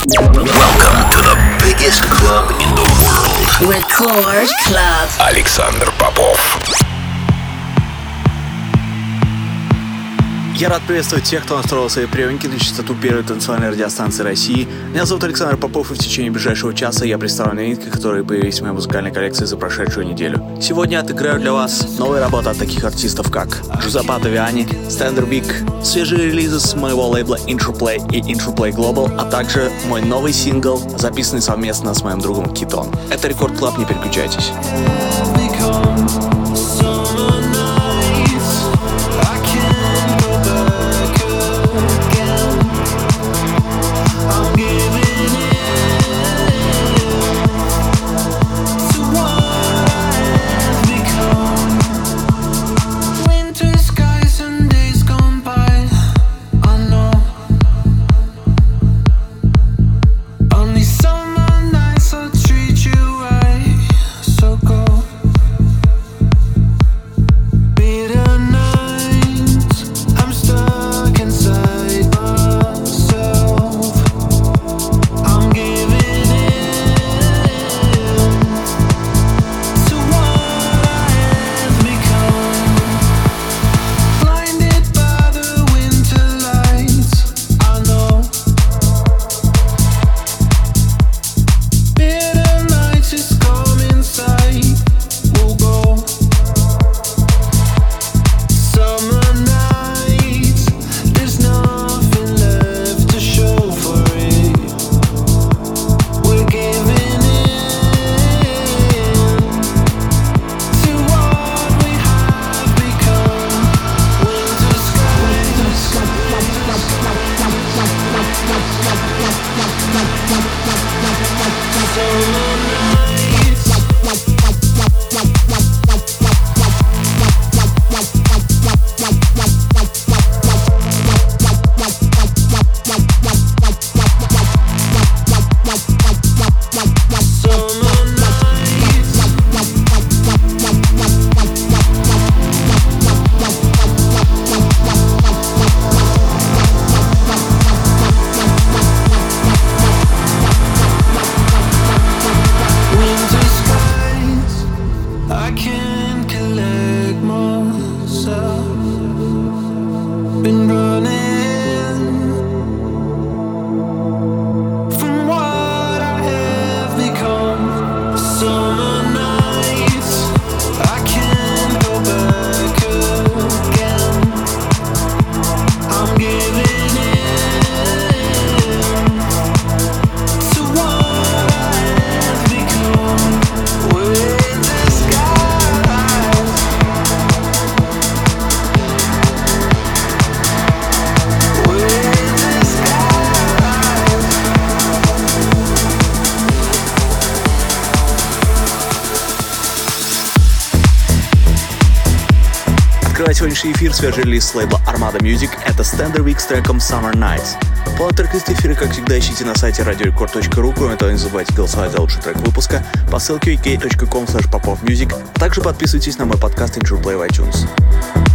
Welcome to the biggest club in the world. Record Club. Александр Попов. Я рад приветствовать тех, кто настроил свои приемники на частоту первой танцевальной радиостанции России. Меня зовут Александр Попов, и в течение ближайшего часа я представлю новинки, которые появились в моей музыкальной коллекции за прошедшую неделю. Сегодня отыграю для вас новые работы от таких артистов, как Giuseppe Ottaviani, Standerwick, свежие релизы с моего лейбла Interplay и Interplay Global, а также мой новый сингл, записанный совместно с моим другом Kitone. Это Record Club, не переключайтесь. Эфир свежий релиз с лейбла Armada Music — это Standard Week с треком Summer Nights. Полный трек-лист эфира, как всегда, ищите на сайте radiorecord.ru. Кроме того, не забывайте голосовать за лучший трек выпуска по ссылке uk.com popofmusic. Также подписывайтесь на мой подкаст Intro Play в iTunes.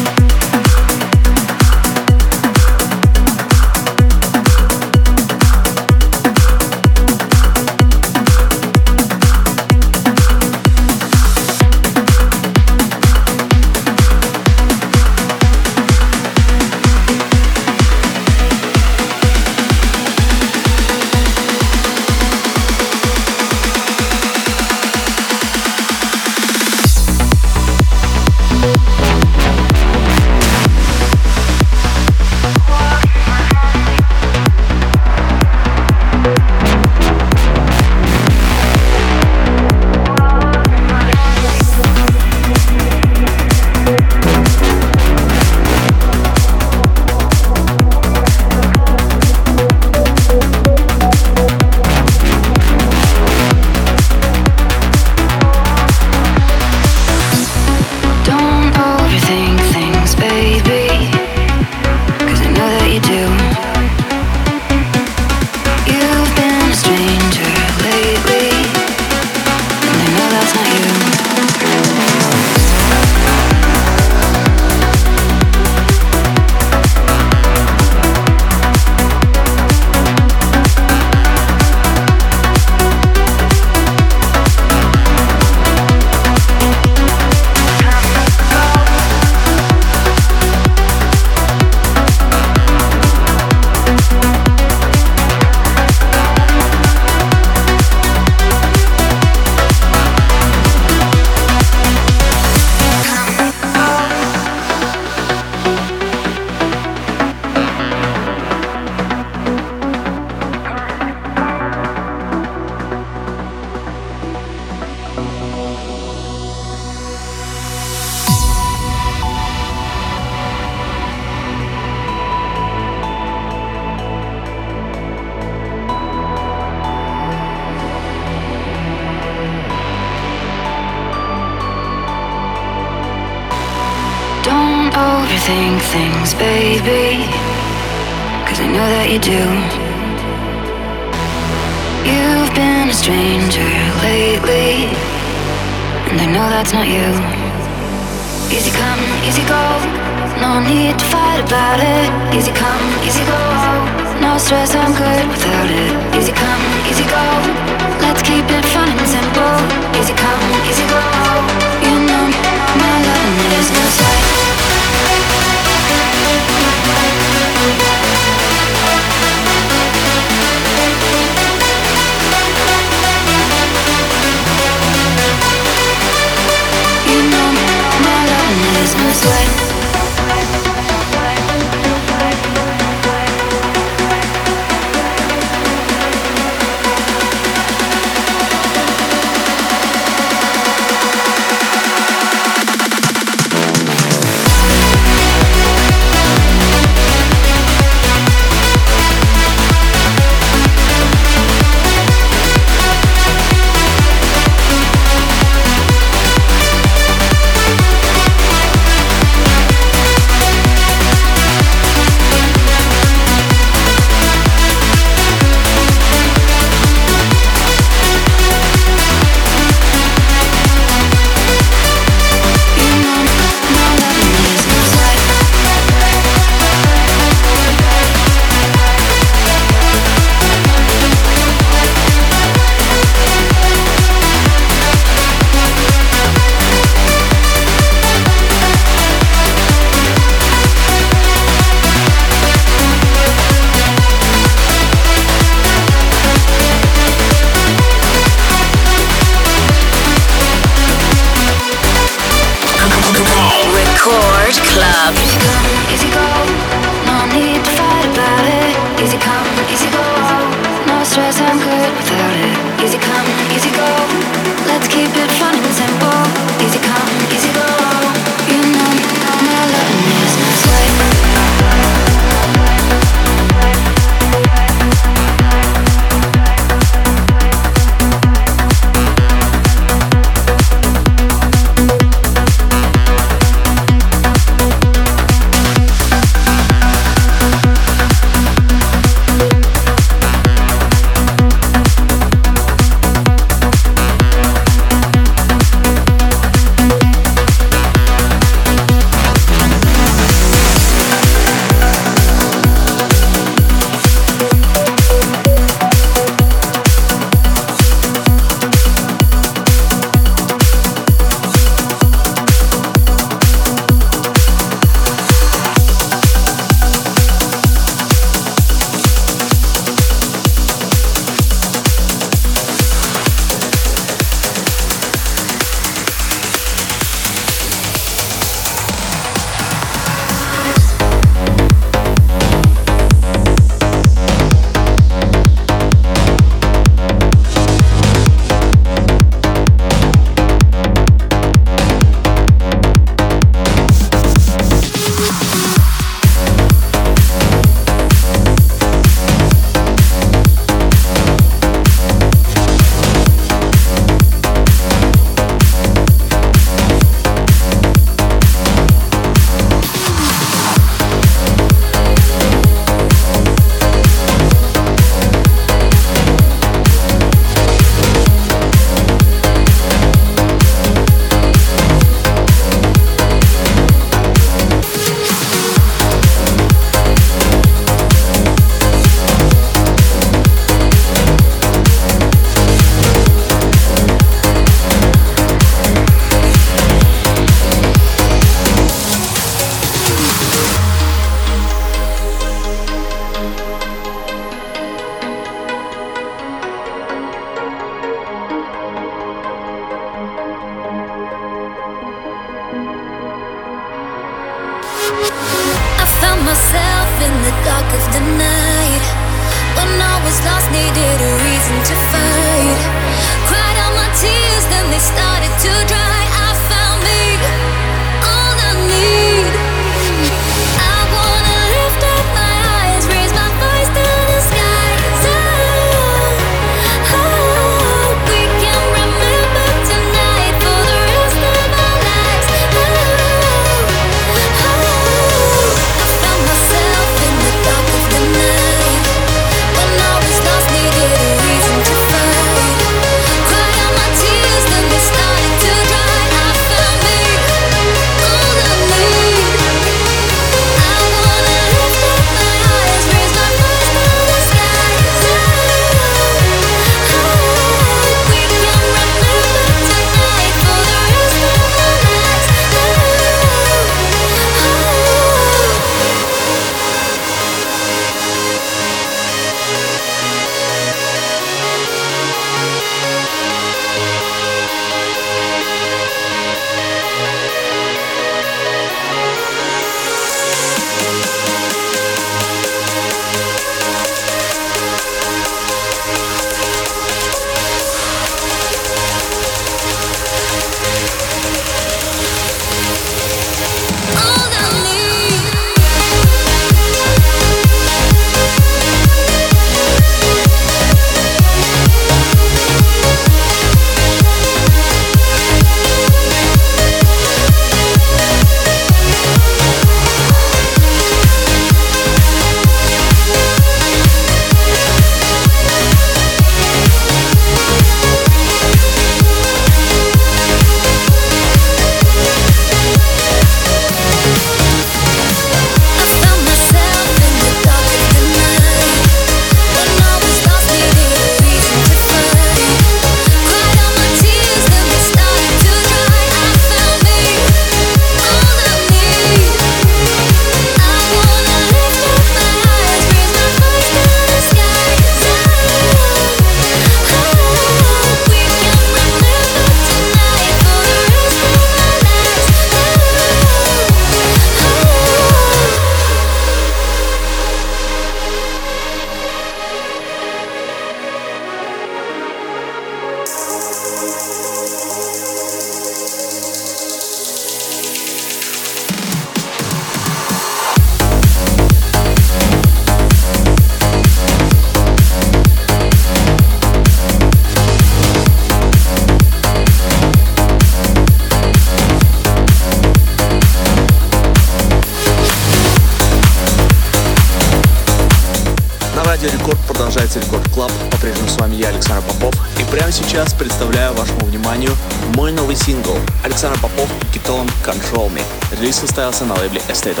Arsenal blir estate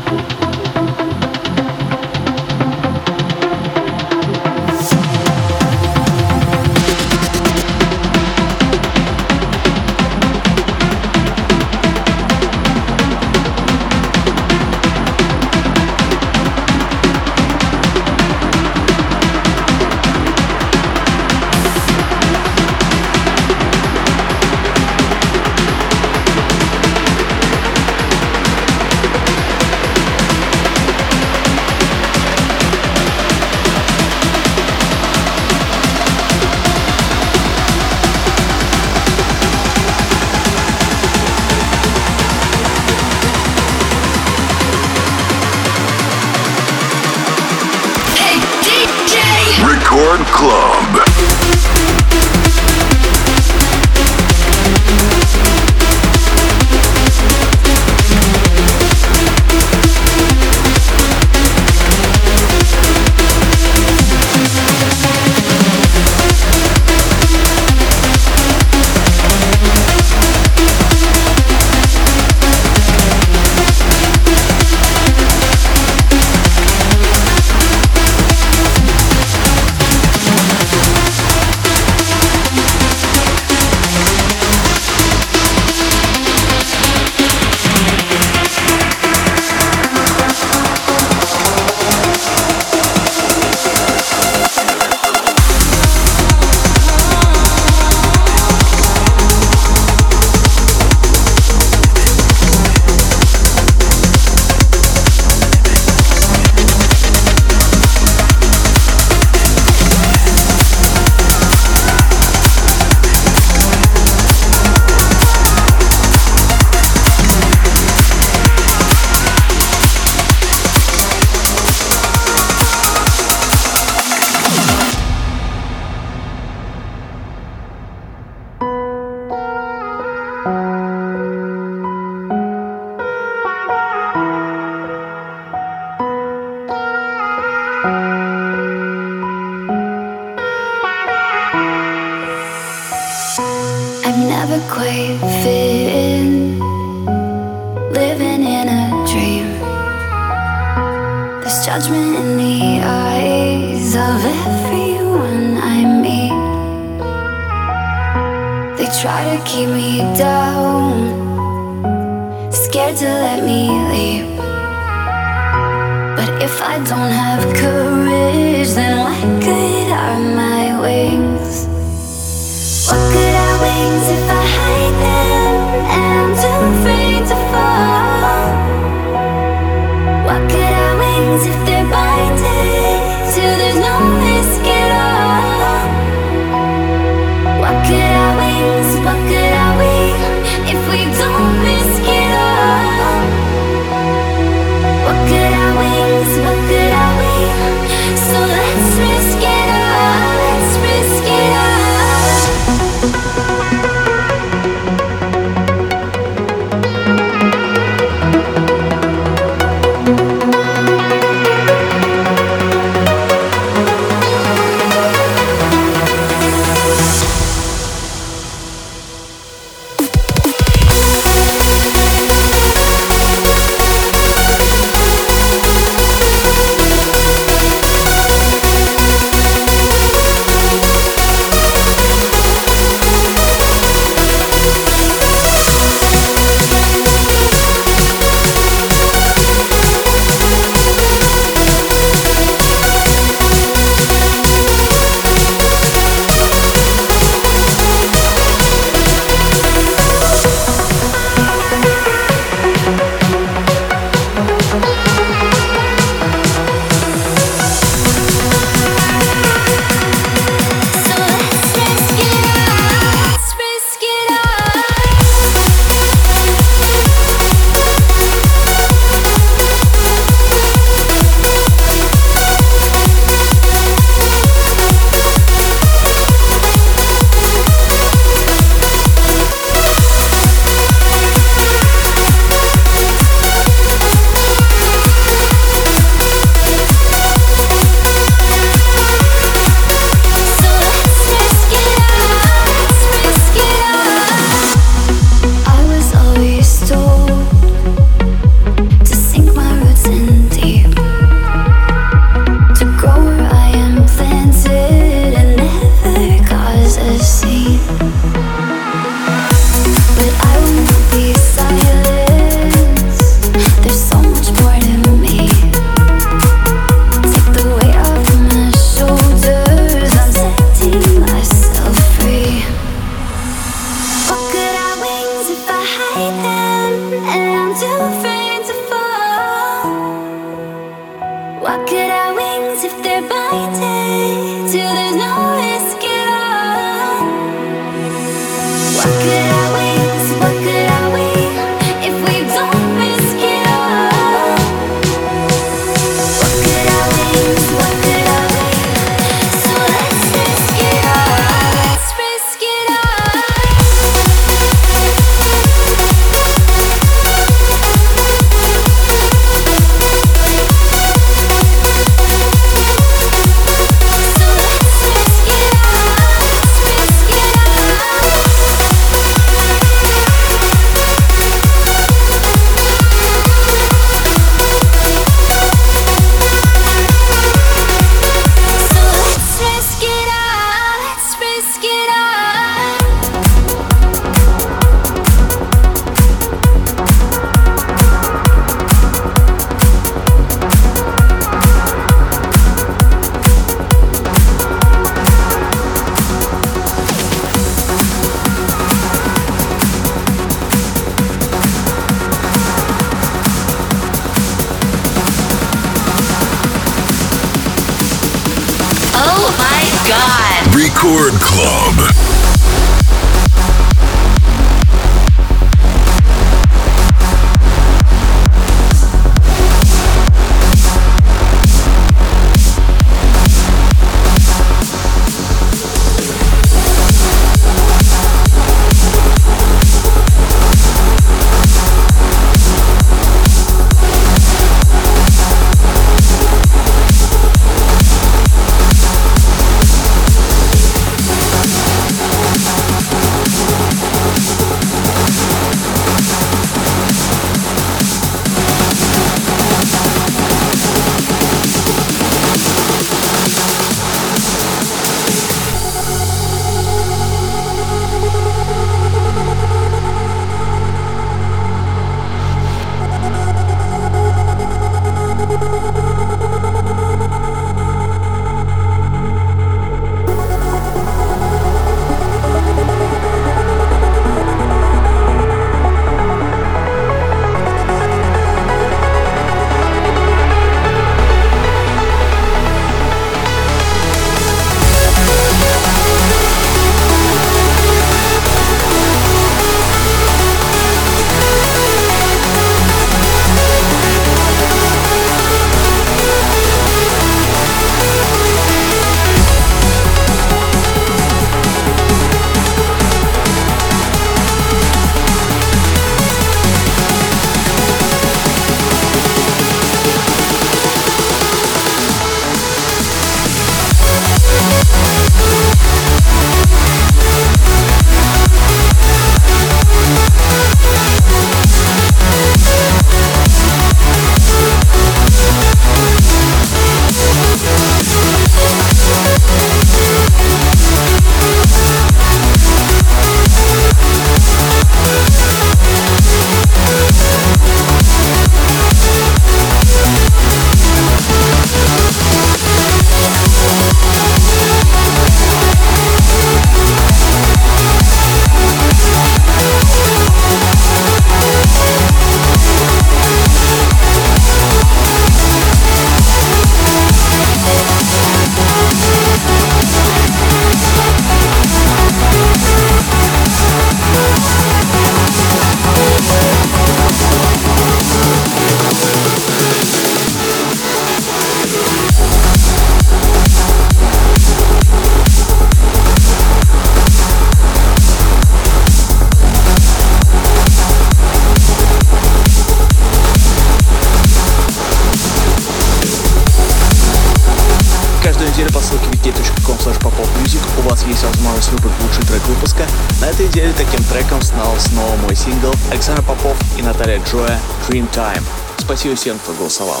Джоя Dreamtime. Спасибо всем, кто голосовал.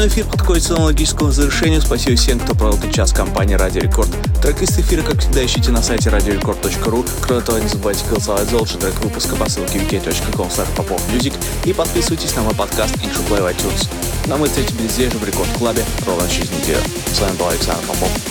Очередной эфир подходит к логическому завершению. Спасибо всем, кто провел этот час компании Радио Рекорд. Трек из эфира, как всегда, ищите на сайте radiorecord.ru. Кроме того, не забывайте голосовать за лучший трек выпуска по ссылке wiki.com Music и подписывайтесь на мой подкаст Intro Play в iTunes. Но мы встретимся здесь же в Рекорд Клабе ровно через неделю. С вами был Александр Попов.